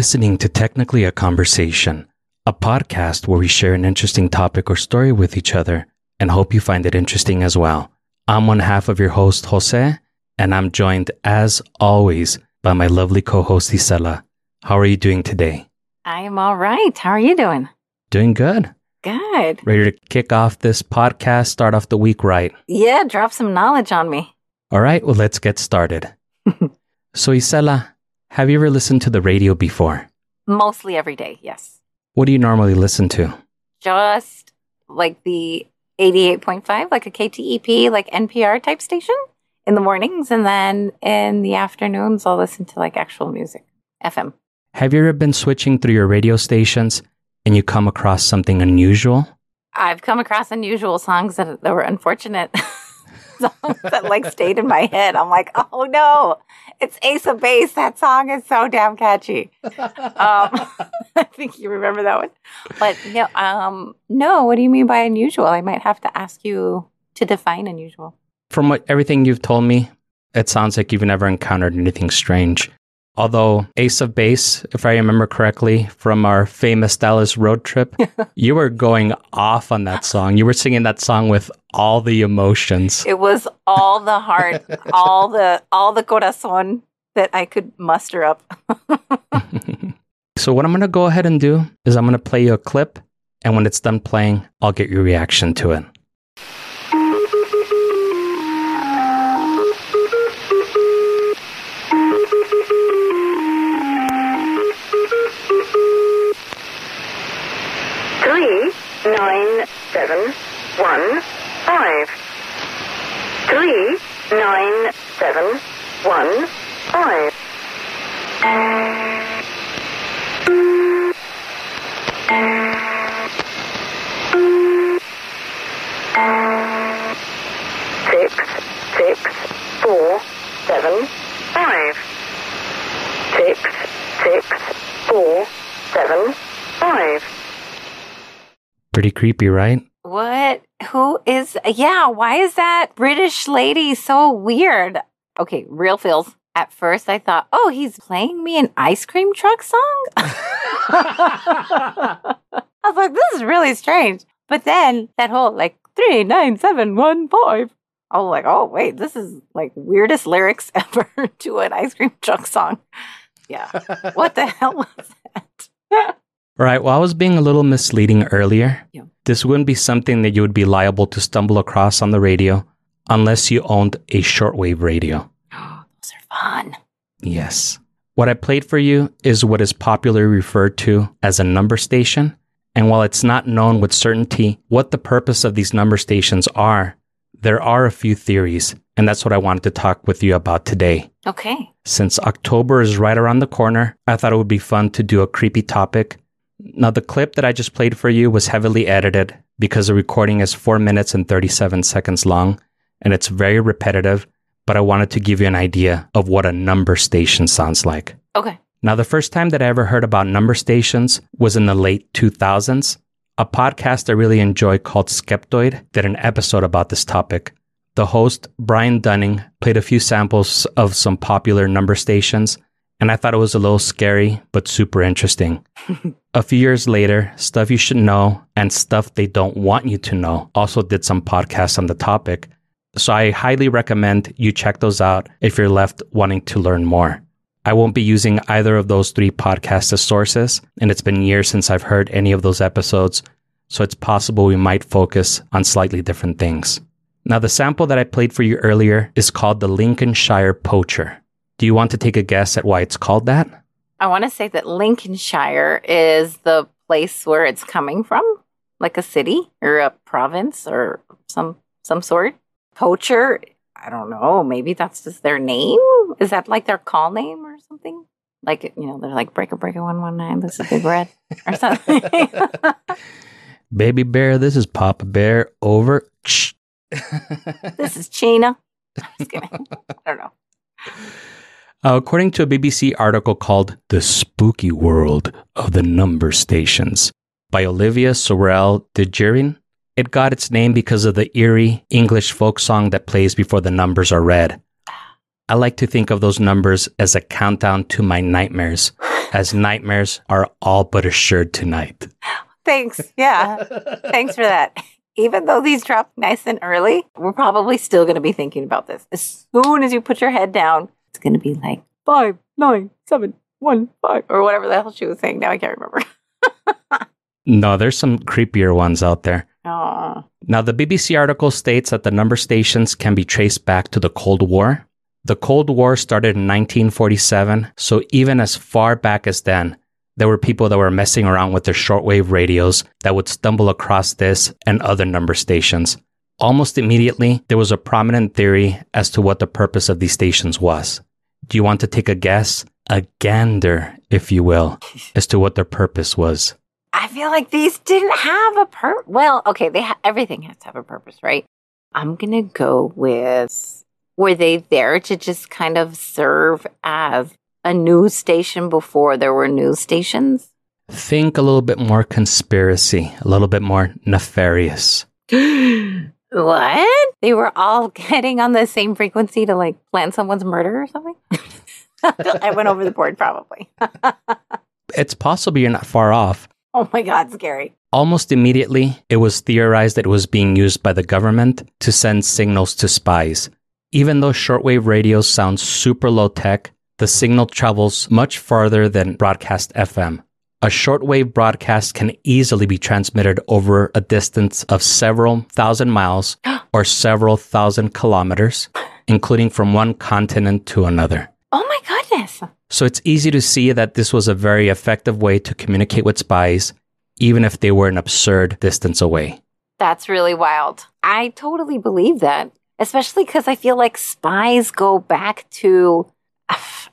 Listening to Technically a Conversation, a podcast where we share an interesting topic or story with each other and hope you find it interesting as well. I'm one half of your host, Jose, and I'm joined as always by my lovely co-host, Isela. How are you doing today? I am all right. How are you doing? Doing good. Good. Ready to kick off this podcast, start off the week right. Yeah, drop some knowledge on me. All right, well, let's get started. so, Isela, have you ever listened to the radio before? Mostly every day, yes. What do you normally listen to? Just like the 88.5, like a KTEP, like NPR type station in the mornings. And then in the afternoons, I'll listen to like actual music, FM. Have you ever been switching through your radio stations and you come across something unusual? I've come across unusual songs that, that were unfortunate. songs that like stayed in my head. I'm like, oh no, it's Ace of Base. That song is so damn catchy. Um, I think you remember that one. But no, um, no. What do you mean by unusual? I might have to ask you to define unusual. From what everything you've told me, it sounds like you've never encountered anything strange. Although Ace of Base, if I remember correctly, from our famous Dallas road trip, you were going off on that song. You were singing that song with all the emotions. It was all the heart, all the all the corazon that I could muster up. so what I'm going to go ahead and do is I'm going to play you a clip and when it's done playing, I'll get your reaction to it. Seven one five. Three nine seven one five. Six six four seven five. Six six four seven five. Pretty creepy, right? Who is? Yeah, why is that British lady so weird? Okay, real feels. At first, I thought, oh, he's playing me an ice cream truck song. I was like, this is really strange. But then that whole like three nine seven one five. I was like, oh wait, this is like weirdest lyrics ever to an ice cream truck song. Yeah, what the hell was that? Right. Well, I was being a little misleading earlier. Yeah. This wouldn't be something that you would be liable to stumble across on the radio unless you owned a shortwave radio. Oh, those are fun. Yes. What I played for you is what is popularly referred to as a number station. And while it's not known with certainty what the purpose of these number stations are, there are a few theories. And that's what I wanted to talk with you about today. Okay. Since October is right around the corner, I thought it would be fun to do a creepy topic now, the clip that I just played for you was heavily edited because the recording is 4 minutes and 37 seconds long and it's very repetitive, but I wanted to give you an idea of what a number station sounds like. Okay. Now, the first time that I ever heard about number stations was in the late 2000s. A podcast I really enjoy called Skeptoid did an episode about this topic. The host, Brian Dunning, played a few samples of some popular number stations and I thought it was a little scary, but super interesting. a few years later, Stuff You Should Know and Stuff They Don't Want You to Know also did some podcasts on the topic. So I highly recommend you check those out if you're left wanting to learn more. I won't be using either of those three podcasts as sources, and it's been years since I've heard any of those episodes, so it's possible we might focus on slightly different things. Now, the sample that I played for you earlier is called the Lincolnshire Poacher. Do you want to take a guess at why it's called that? I want to say that Lincolnshire is the place where it's coming from, like a city or a province or some some sort. Poacher, I don't know. Maybe that's just their name. Is that like their call name or something? Like you know, they're like breaker breaker one one nine. This is Big Red or something. Baby bear, this is Papa Bear. Over. this is China. I'm just kidding. I don't know. Uh, according to a BBC article called The Spooky World of the Number Stations by Olivia Sorel de Gerin, it got its name because of the eerie English folk song that plays before the numbers are read. I like to think of those numbers as a countdown to my nightmares. as nightmares are all but assured tonight. Thanks. Yeah. Thanks for that. Even though these drop nice and early, we're probably still going to be thinking about this. As soon as you put your head down, it's going to be like five, nine, seven, one, five, or whatever the hell she was saying. Now I can't remember. No, there's some creepier ones out there. Oh, Now, the BBC article states that the number stations can be traced back to the Cold War. The Cold War started in 1947, so even as far back as then, there were people that were messing around with their shortwave radios that would stumble across this and other number stations. Almost immediately, there was a prominent theory as to what the purpose of these stations was. Do you want to take a guess? A gander, if you will, as to what their purpose was. I feel like these didn't have a pur. Well, okay, they ha- everything has to have a purpose, right? I'm gonna go with were they there to just kind of serve as a news station before there were news stations? Think a little bit more conspiracy, a little bit more nefarious. what? They were all getting on the same frequency to like plan someone's murder or something? I went over the board probably. It's possible you're not far off. oh my god, scary. Almost immediately, it was theorized that it was being used by the government to send signals to spies. Even though shortwave radios sound super low tech, the signal travels much farther than broadcast FM. A shortwave broadcast can easily be transmitted over a distance of several thousand miles or several thousand kilometers, including from one continent to another. Oh my goodness. So it's easy to see that this was a very effective way to communicate with spies, even if they were an absurd distance away. That's really wild. I totally believe that, especially because I feel like spies go back to,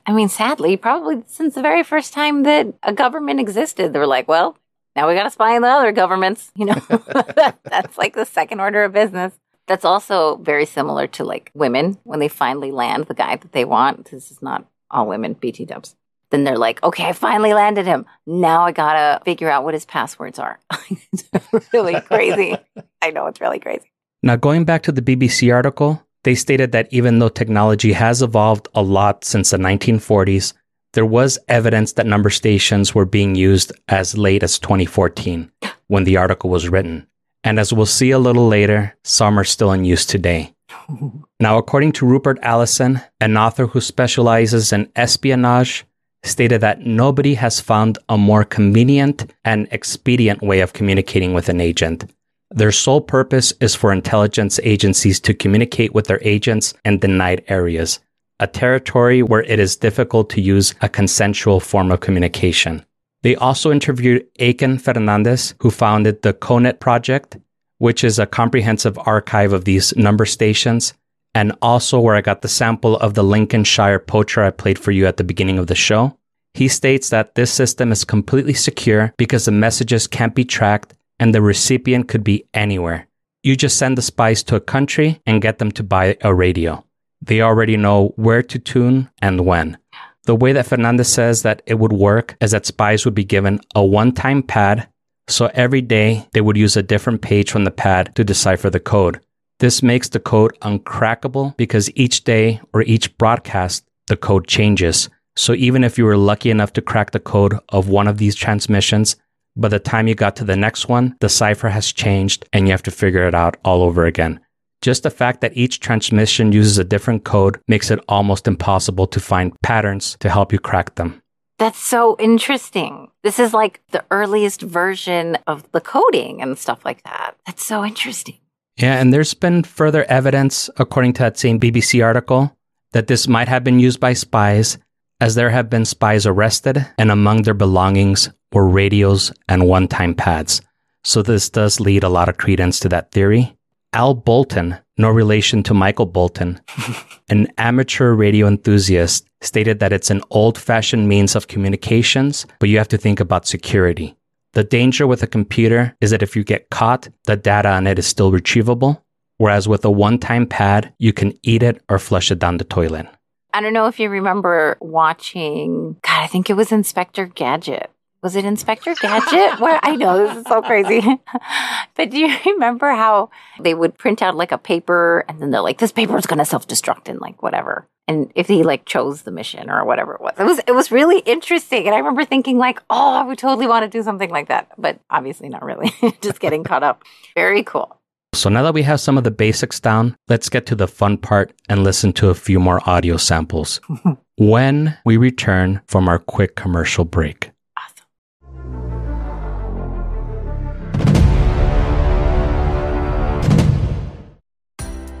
I mean, sadly, probably since the very first time that a government existed. They were like, well, now we got to spy on the other governments. You know, that's like the second order of business. That's also very similar to like women when they finally land the guy that they want. This is not all women, BT dubs. Then they're like, okay, I finally landed him. Now I gotta figure out what his passwords are. it's really crazy. I know it's really crazy. Now, going back to the BBC article, they stated that even though technology has evolved a lot since the 1940s, there was evidence that number stations were being used as late as 2014 when the article was written. And as we'll see a little later, some are still in use today. Now, according to Rupert Allason, an author who specializes in espionage, stated that nobody has found a more convenient and expedient way of communicating with an agent. Their sole purpose is for intelligence agencies to communicate with their agents in denied areas, a territory where it is difficult to use a consensual form of communication. They also interviewed Akin Fernandez, who founded the CONET project, which is a comprehensive archive of these number stations, and also where I got the sample of the Lincolnshire poacher I played for you at the beginning of the show. He states that this system is completely secure because the messages can't be tracked and the recipient could be anywhere. You just send the spies to a country and get them to buy a radio. They already know where to tune and when. The way that Fernandez says that it would work is that spies would be given a one time pad, so every day they would use a different page from the pad to decipher the code. This makes the code uncrackable because each day or each broadcast, the code changes. So even if you were lucky enough to crack the code of one of these transmissions, by the time you got to the next one, the cipher has changed and you have to figure it out all over again. Just the fact that each transmission uses a different code makes it almost impossible to find patterns to help you crack them. That's so interesting. This is like the earliest version of the coding and stuff like that. That's so interesting. Yeah, and there's been further evidence, according to that same BBC article, that this might have been used by spies, as there have been spies arrested, and among their belongings were radios and one time pads. So this does lead a lot of credence to that theory. Al Bolton, no relation to Michael Bolton, an amateur radio enthusiast, stated that it's an old fashioned means of communications, but you have to think about security. The danger with a computer is that if you get caught, the data on it is still retrievable, whereas with a one time pad, you can eat it or flush it down the toilet. I don't know if you remember watching, God, I think it was Inspector Gadget. Was it Inspector Gadget? Where I know this is so crazy. but do you remember how they would print out like a paper and then they're like, this paper is going to self destruct in like whatever. and if he like chose the mission or whatever it was. It was it was really interesting. And I remember thinking like, oh, I would totally want to do something like that. But obviously not really. Just getting caught up. Very cool. So now that we have some of the basics down, let's get to the fun part and listen to a few more audio samples when we return from our quick commercial break.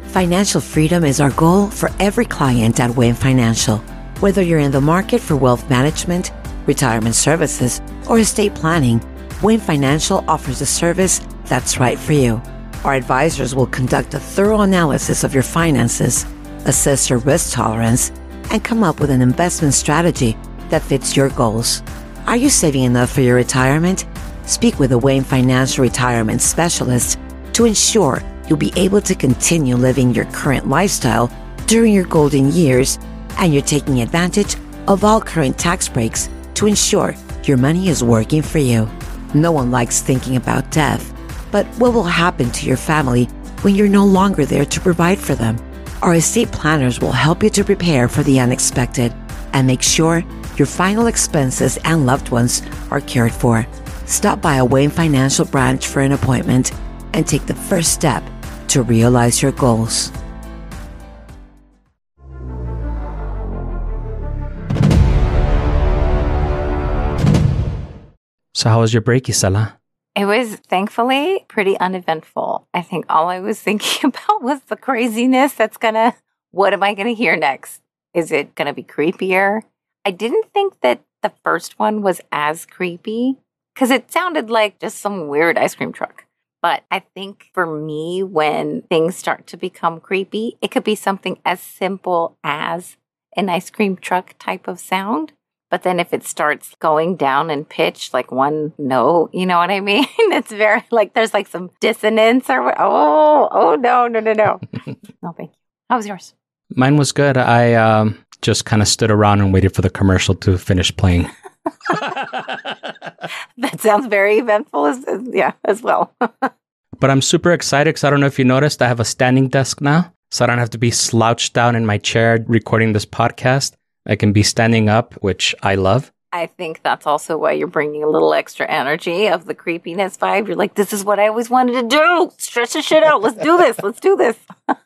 Financial freedom is our goal for every client at Wayne Financial. Whether you're in the market for wealth management, retirement services, or estate planning, Wayne Financial offers a service that's right for you. Our advisors will conduct a thorough analysis of your finances, assess your risk tolerance, and come up with an investment strategy that fits your goals. Are you saving enough for your retirement? Speak with a Wayne Financial Retirement Specialist to ensure you'll be able to continue living your current lifestyle during your golden years and you're taking advantage of all current tax breaks to ensure your money is working for you. No one likes thinking about death, but what will happen to your family when you're no longer there to provide for them? Our estate planners will help you to prepare for the unexpected and make sure your final expenses and loved ones are cared for. Stop by a Wayne Financial branch for an appointment and take the first step to realize your goals. So, how was your break, Isela? It was thankfully pretty uneventful. I think all I was thinking about was the craziness that's gonna, what am I gonna hear next? Is it gonna be creepier? I didn't think that the first one was as creepy because it sounded like just some weird ice cream truck. But I think for me, when things start to become creepy, it could be something as simple as an ice cream truck type of sound. But then if it starts going down in pitch, like one note, you know what I mean? it's very like there's like some dissonance or what- oh oh no no no no no thank you. How was yours? Mine was good. I um, just kind of stood around and waited for the commercial to finish playing. That sounds very eventful as, as yeah as well. But I'm super excited because I don't know if you noticed, I have a standing desk now. So I don't have to be slouched down in my chair recording this podcast. I can be standing up, which I love. I think that's also why you're bringing a little extra energy of the creepiness vibe. You're like, this is what I always wanted to do. Stretch the shit out. Let's do this. Let's do this.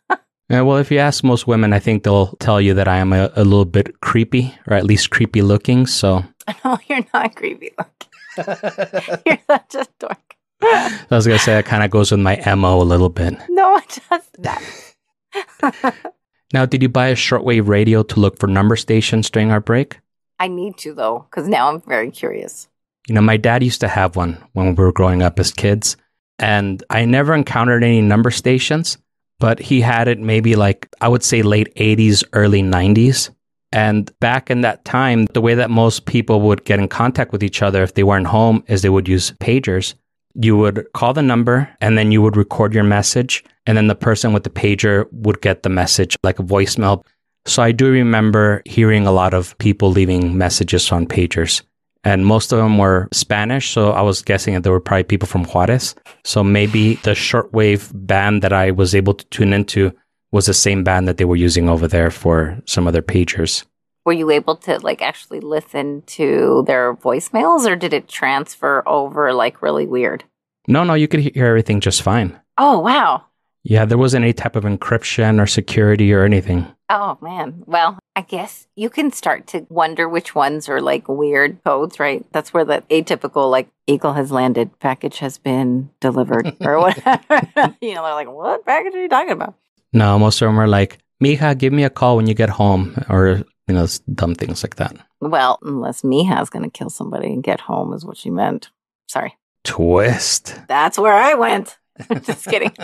Yeah, well, if you ask most women, I think they'll tell you that I am a, a little bit creepy, or at least creepy looking. So no, you're not creepy looking. you're such a dork. I was to say that kind of goes with my MO a little bit. No, just that. Now, did you buy a shortwave radio to look for number stations during our break? I need to though, because now I'm very curious. You know, my dad used to have one when we were growing up as kids, and I never encountered any number stations, but he had it maybe like, I would say late 80s, early 90s. And back in that time, the way that most people would get in contact with each other if they weren't home is they would use pagers. You would call the number and then you would record your message, and then the person with the pager would get the message like a voicemail. So I do remember hearing a lot of people leaving messages on pagers and most of them were Spanish. So I was guessing that there were probably people from Juarez. So maybe the shortwave band that I was able to tune into was the same band that they were using over there for some of their pagers. Were you able to like actually listen to their voicemails or did it transfer over like really weird? No, no, you could hear everything just fine. Oh, wow. Yeah, there wasn't any type of encryption or security or anything. Oh, man. Well, I guess you can start to wonder which ones are like weird codes, right? That's where the atypical, like, eagle has landed, package has been delivered, or whatever. you know, they're like, what package are you talking about? No, most of them are like, Mija, give me a call when you get home, or, you know, dumb things like that. Well, unless Miha's going to kill somebody and get home, is what she meant. Sorry. Twist. That's where I went. Just kidding.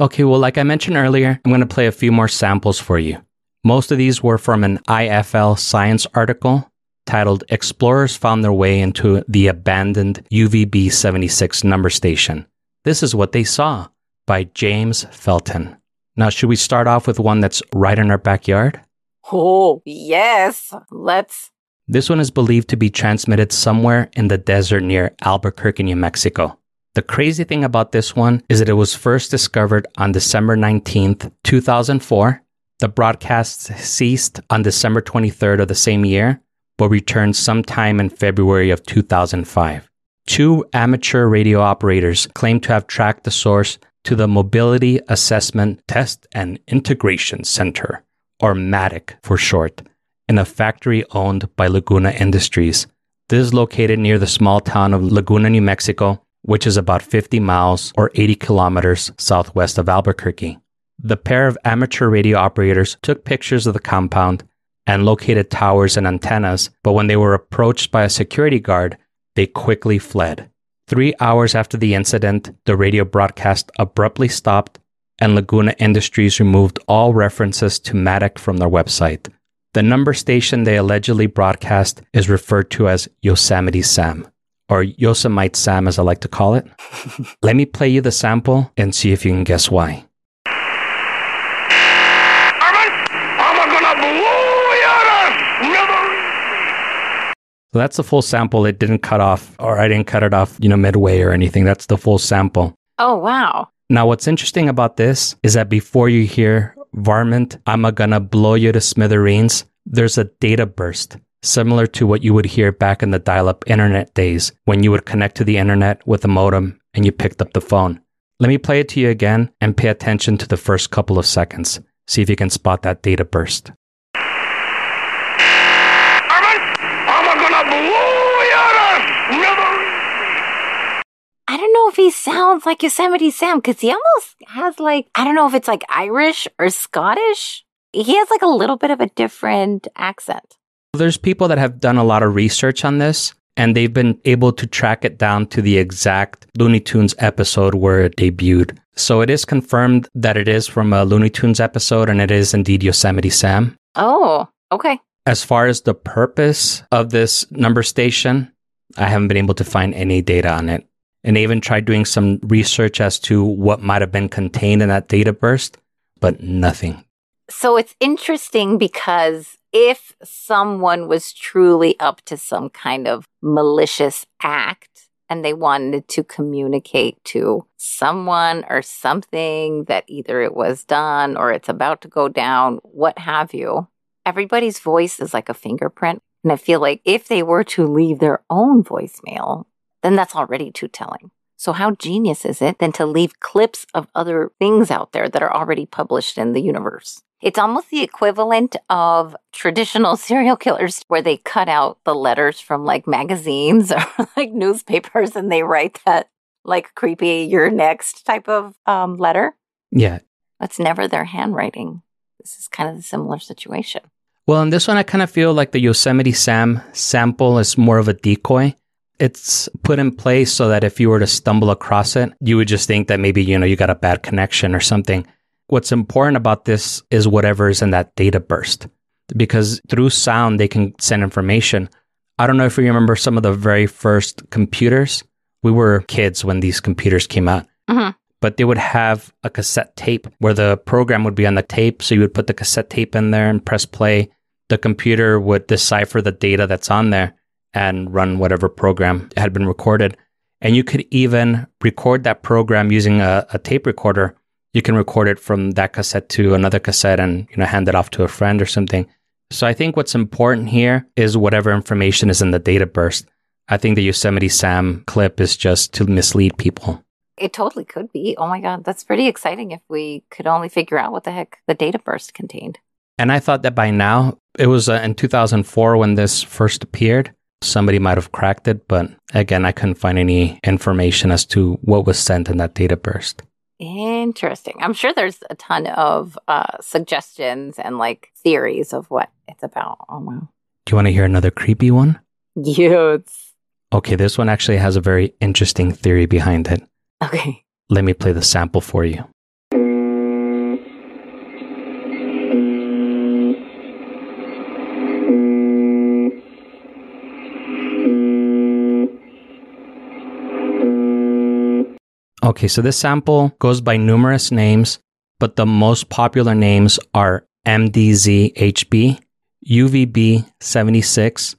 Okay, well, like I mentioned earlier, I'm going to play a few more samples for you. Most of these were from an IFL Science article titled Explorers Found Their Way into the Abandoned UVB 76 Number Station. This is what they saw by James Felton. Now, should we start off with one that's right in our backyard? oh, yes. Let's. This one is believed to be transmitted somewhere in the desert near Albuquerque, New Mexico. The crazy thing about this one is that it was first discovered on December 19th, 2004, The broadcasts ceased on December 23rd of the same year, but returned sometime in February of 2005. Two amateur radio operators claim to have tracked the source to the Mobility Assessment Test and Integration Center, or MATIC for short, in a factory owned by Laguna Industries. This is located near the small town of Laguna, New Mexico, which is about 50 miles or 80 kilometers southwest of Albuquerque. The pair of amateur radio operators took pictures of the compound and located towers and antennas, but when they were approached by a security guard, they quickly fled. Three hours after the incident, the radio broadcast abruptly stopped, and Laguna Industries removed all references to Matic from their website. The number station they allegedly broadcast is referred to as Yosemite Sam, or Yosemite Sam as I like to call it. Let me play you the sample and see if you can guess why. I'm gonna blow you to smithereens. So that's the full sample. It didn't cut off, or I didn't cut it off, you know, midway or anything. That's the full sample. Oh, wow. Now, what's interesting about this is that before you hear varmint, I'm gonna blow you to smithereens, there's a data burst similar to what you would hear back in the dial up internet days when you would connect to the internet with a modem and you picked up the phone. Let me play it to you again and pay attention to the first couple of seconds. See if you can spot that data burst. I'm gonna blow you to smithereens. I don't know if he sounds like Yosemite Sam because he almost has like, I don't know if it's like Irish or Scottish. He has like a little bit of a different accent. There's people that have done a lot of research on this and they've been able to track it down to the exact Looney Tunes episode where it debuted. So it is confirmed that it is from a Looney Tunes episode and it is indeed Yosemite Sam. Oh, okay. As far as the purpose of this number station, I haven't been able to find any data on it. And even tried doing some research as to what might have been contained in that data burst, but nothing. So it's interesting because if someone was truly up to some kind of malicious act and they wanted to communicate to someone or something that either it was done or it's about to go down, what have you, everybody's voice is like a fingerprint. And I feel like if they were to leave their own voicemail, then that's already too telling. So, how genius is it then to leave clips of other things out there that are already published in the universe? It's almost the equivalent of traditional serial killers where they cut out the letters from like magazines or like newspapers and they write that like creepy, you're next type of um, letter. Yeah. That's never their handwriting. This is kind of the similar situation. Well, in this one, I kind of feel like the Yosemite Sam sample is more of a decoy. It's put in place so that if you were to stumble across it, you would just think that maybe, you know, you got a bad connection or something. What's important about this is whatever is in that data burst because through sound, they can send information. I don't know if you remember some of the very first computers. We were kids when these computers came out, Mhm. but they would have a cassette tape where the program would be on the tape. So you would put the cassette tape in there and press play. The computer would decipher the data that's on there and run whatever program had been recorded. And you could even record that program using a, a tape recorder. You can record it from that cassette to another cassette and you know hand it off to a friend or something. So I think what's important here is whatever information is in the data burst. I think the Yosemite Sam clip is just to mislead people. It totally could be. Oh my God, that's pretty exciting if we could only figure out what the heck the data burst contained. And I thought that by now, it was uh, in 2004 when this first appeared. Somebody might have cracked it, but again, I couldn't find any information as to what was sent in that data burst. Interesting. I'm sure there's a ton of uh, suggestions and like theories of what it's about. Oh, wow. Do you want to hear another creepy one? Yes. Okay, this one actually has a very interesting theory behind it. Okay. Let me play the sample for you. Okay, so this sample goes by numerous names, but the most popular names are MDZHB, UVB76,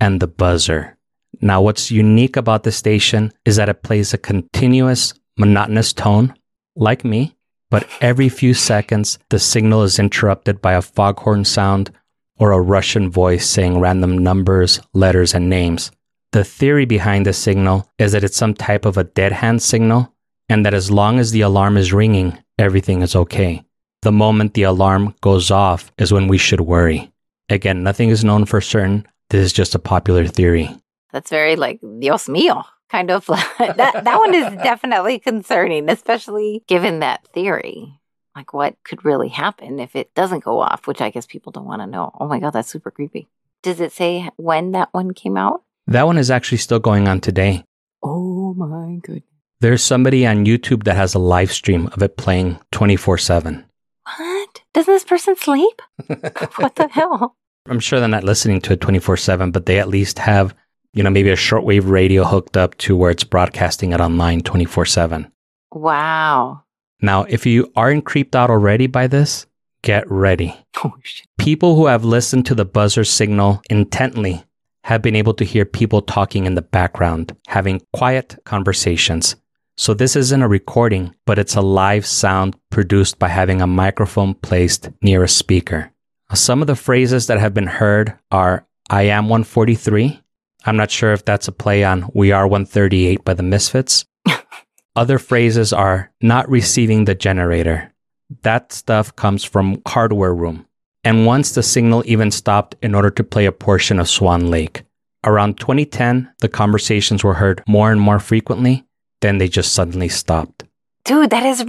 and the buzzer. Now, what's unique about this station is that it plays a continuous, monotonous tone, like me, but every few seconds, the signal is interrupted by a foghorn sound or a Russian voice saying random numbers, letters, and names. The theory behind the signal is that it's some type of a dead hand signal, and that as long as the alarm is ringing, everything is okay. The moment the alarm goes off is when we should worry. Again, nothing is known for certain. This is just a popular theory. That's very like Dios mío kind of. that that one is definitely concerning, especially given that theory. Like what could really happen if it doesn't go off, which I guess people don't want to know. Oh my god, that's super creepy. Does it say when that one came out? That one is actually still going on today. Oh my goodness. There's somebody on YouTube that has a live stream of it playing 24 7. What? Doesn't this person sleep? what the hell? I'm sure they're not listening to it 24 7, but they at least have, you know, maybe a shortwave radio hooked up to where it's broadcasting it online 24 7. Wow. Now, if you aren't creeped out already by this, get ready. Oh shit. People who have listened to the buzzer signal intently have been able to hear people talking in the background, having quiet conversations. So, this isn't a recording, but it's a live sound produced by having a microphone placed near a speaker. Some of the phrases that have been heard are I am 143. I'm not sure if that's a play on We Are 138 by the Misfits. Other phrases are not receiving the generator. That stuff comes from hardware room. And once the signal even stopped in order to play a portion of Swan Lake. Around 2010, the conversations were heard more and more frequently. Then they just suddenly stopped. Dude, that is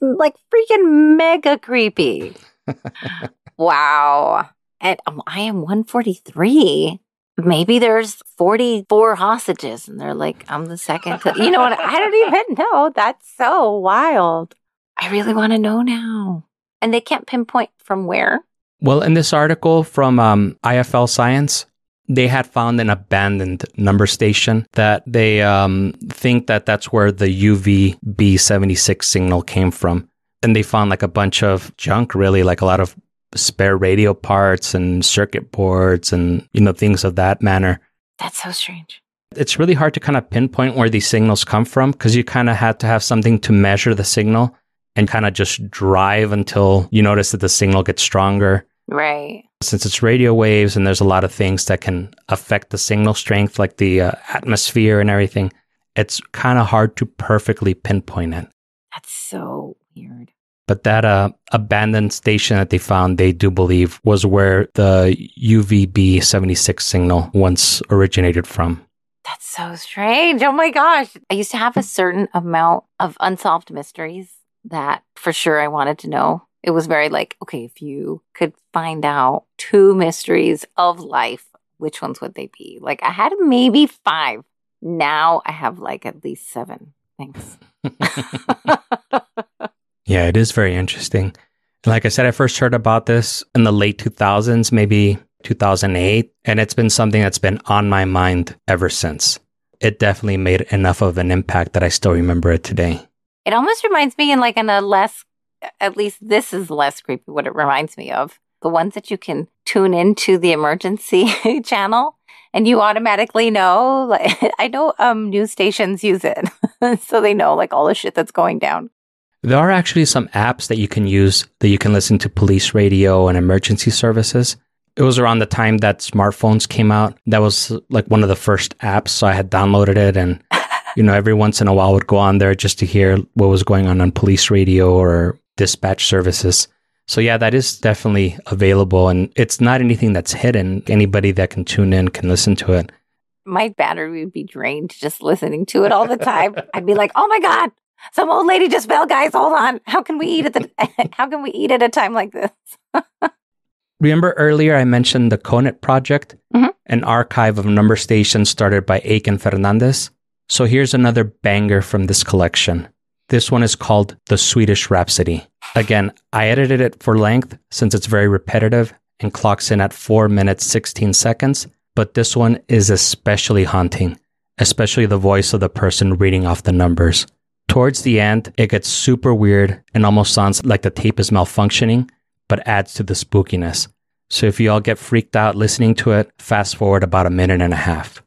like freaking mega creepy. wow. And um, I am 143. Maybe there's 44 hostages and they're like, I'm the second. To, you know what? I don't even know. That's so wild. I really want to know now. And they can't pinpoint from where. Well, in this article from um, IFL Science, they had found an abandoned number station that they um, think that that's where the UVB 76 signal came from. And they found like a bunch of junk, really, like a lot of spare radio parts and circuit boards and, you know, things of that manner. That's so strange. It's really hard to kind of pinpoint where these signals come from because you kind of had to have something to measure the signal and kind of just drive until you notice that the signal gets stronger. Right. Since it's radio waves and there's a lot of things that can affect the signal strength, like the uh, atmosphere and everything, it's kind of hard to perfectly pinpoint it. That's so weird. But that uh, abandoned station that they found, they do believe was where the UVB 76 signal once originated from. That's so strange. Oh my gosh. I used to have a certain amount of unsolved mysteries that for sure I wanted to know. It was very like, okay, if you could find out two mysteries of life, which ones would they be? Like I had maybe five. Now I have like at least seven. Thanks. Yeah, it is very interesting. Like I said, I first heard about this in the late 2000s, maybe 2008, and it's been something that's been on my mind ever since. It definitely made enough of an impact that I still remember it today. It almost reminds me in like in a less, at least this is less creepy. What it reminds me of the ones that you can tune into the emergency channel and you automatically know. Like I know um news stations use it, so they know like all the shit that's going down. There are actually some apps that you can use that you can listen to police radio and emergency services. It was around the time that smartphones came out. That was like one of the first apps. So I had downloaded it and, you know, every once in a while would go on there just to hear what was going on on police radio or dispatch services. So yeah, that is definitely available and it's not anything that's hidden. Anybody that can tune in can listen to it. My battery would be drained just listening to it all the time. I'd be like, oh my God, some old lady just fell, guys. Hold on. How can we eat at the how can we eat at a time like this? Remember earlier I mentioned the CONET project, Mhm. an archive of number stations started by Akin Fernandez. So here's another banger from this collection. This one is called The Swedish Rhapsody. Again, I edited it for length since it's very repetitive and clocks in at 4 minutes 16 seconds, but this one is especially haunting, especially the voice of the person reading off the numbers. Towards the end, it gets super weird and almost sounds like the tape is malfunctioning, but adds to the spookiness. So if you all get freaked out listening to it, fast forward about a minute and a half.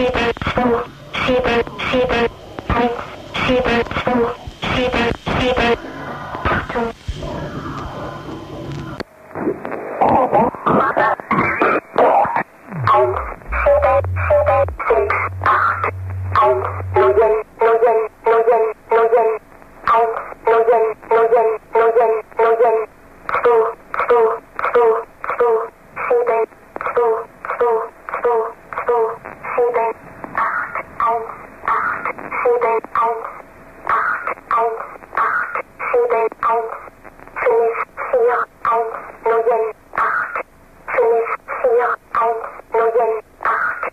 Sieben, zwei, sieben, sieben, eins, sieben, zwei, sieben, sieben. Achtung. Eins, sieben, sieben, sechs, acht, eins, neun, neun, neun, neun, eins, neun, neun, neun, neun, zwei, zwei, zwei, zwei, sieben, zwei, zwei, zwei, zwei, sieben, acht, eins, acht, sieben, eins, acht, eins, acht, sieben, eins, fünf, vier, eins, neun, acht, fünf, vier, eins, neun, acht.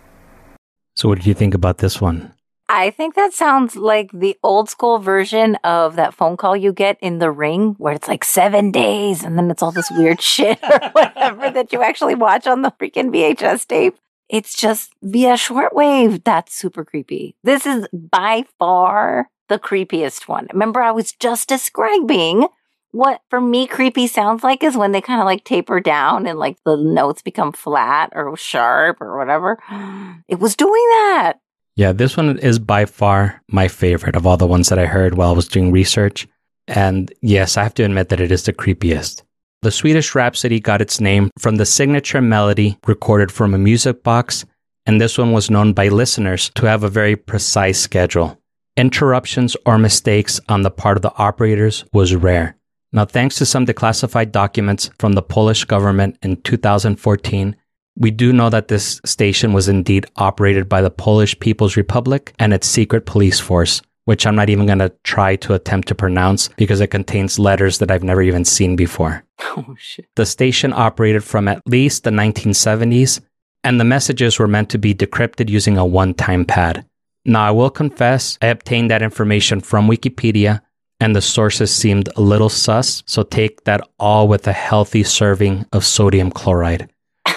So, what did you think about this one? I think that sounds like the old school version of that phone call you get in the ring where it's like seven days and then it's all this weird shit or whatever that you actually watch on the freaking VHS tape. It's just via shortwave. That's super creepy. This is by far the creepiest one. Remember, I was just describing what for me creepy sounds like is when they kind of like taper down and like the notes become flat or sharp or whatever. It was doing that. Yeah, this one is by far my favorite of all the ones that I heard while I was doing research. And yes, I have to admit that it is the creepiest. The Swedish Rhapsody got its name from the signature melody recorded from a music box, and this one was known by listeners to have a very precise schedule. Interruptions or mistakes on the part of the operators was rare. Now, thanks to some declassified documents from the Polish government in 2014, we do know that this station was indeed operated by the Polish People's Republic and its secret police force, which I'm not even going to try to attempt to pronounce because it contains letters that I've never even seen before. Oh shit. The station operated from at least the 1970s, and the messages were meant to be decrypted using a one time pad. Now, I will confess, I obtained that information from Wikipedia, and the sources seemed a little sus, so take that all with a healthy serving of sodium chloride.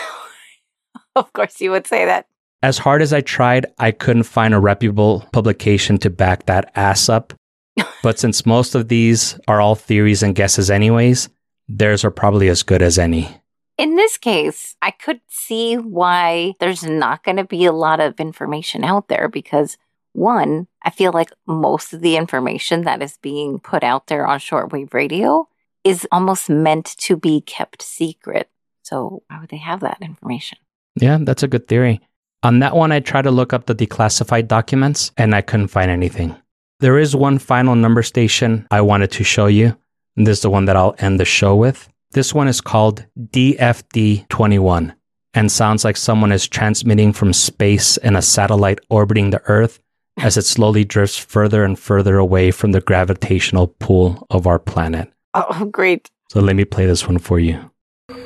Of course you would say that. As hard as I tried, I couldn't find a reputable publication to back that ass up. but since most of these are all theories and guesses, anyways, theirs are probably as good as any. In this case, I could see why there's not going to be a lot of information out there because one, I feel like most of the information that is being put out there on shortwave radio is almost meant to be kept secret. So why would they have that information? Yeah, that's a good theory. On that one, I tried to look up the declassified documents and I couldn't find anything. There is one final number station I wanted to show you. And this is the one that I'll end the show with. This one is called DFD21 and sounds like someone is transmitting from space in a satellite orbiting the Earth as it slowly drifts further and further away from the gravitational pull of our planet. Oh, great. So let me play this one for you.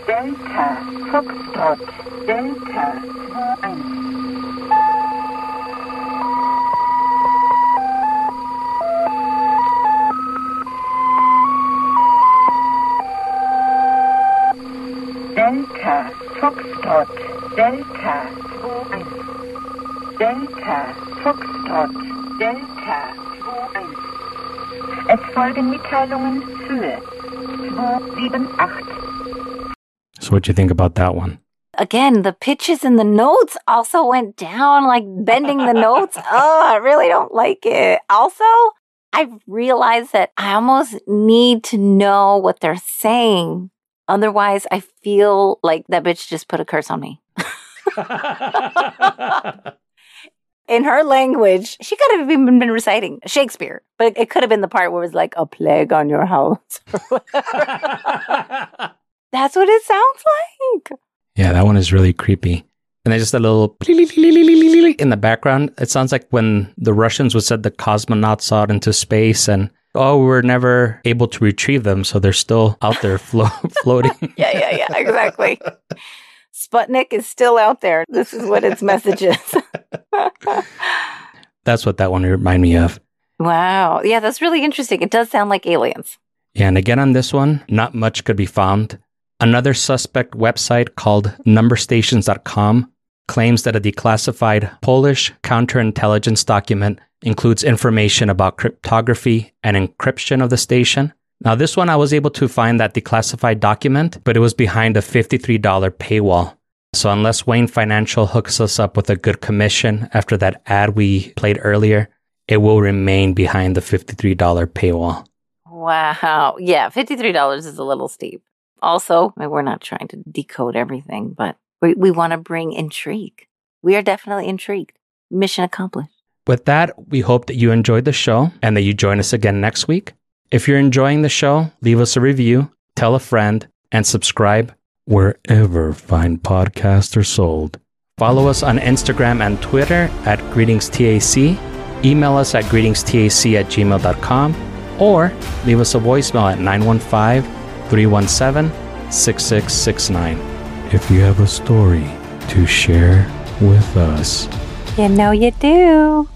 Delta, Foxtrot, Delta, 2-1. Delta, Foxtrot, Delta, 2-1. Delta, Foxtrot, Delta, 2-1. Es folgen Mitteilungen Höhe 278. So what do you think about that one? Again, the pitches in the notes also went down, like bending the notes. Oh, I really don't like it. Also, I realized that I almost need to know what they're saying. Otherwise, I feel like that bitch just put a curse on me. in her language, she could have even been reciting Shakespeare, but it could have been the part where it was like a plague on your house. That's what it sounds like. Yeah, that one is really creepy. And then just a little in the background. It sounds like when the Russians would send the cosmonauts out into space and oh, we were never able to retrieve them, so they're still out there flo- floating. Yeah, yeah, yeah, exactly. Sputnik is still out there. This is what its message is. That's what that one reminded me of. wow. Yeah, that's really interesting. It does sound like aliens. And again, on this one, not much could be found. Another suspect website called numberstations.com claims that a declassified Polish counterintelligence document includes information about cryptography and encryption of the station. Now, this one I was able to find that declassified document, but it was behind a $53 paywall. So, unless Wayne Financial hooks us up with a good commission after that ad we played earlier, it will remain behind the $53 paywall. Wow. Yeah, $53 is a little steep. Also, we're not trying to decode everything, but we, we want to bring intrigue. We are definitely intrigued. Mission accomplished. With that, we hope that you enjoyed the show and that you join us again next week. If you're enjoying the show, leave us a review, tell a friend, and subscribe wherever fine podcasts are sold. Follow us on Instagram and Twitter at greetingstac. Email us at greetingstac at gmail.com or leave us a voicemail at 915 317 6669. If you have a story to share with us, You know you do.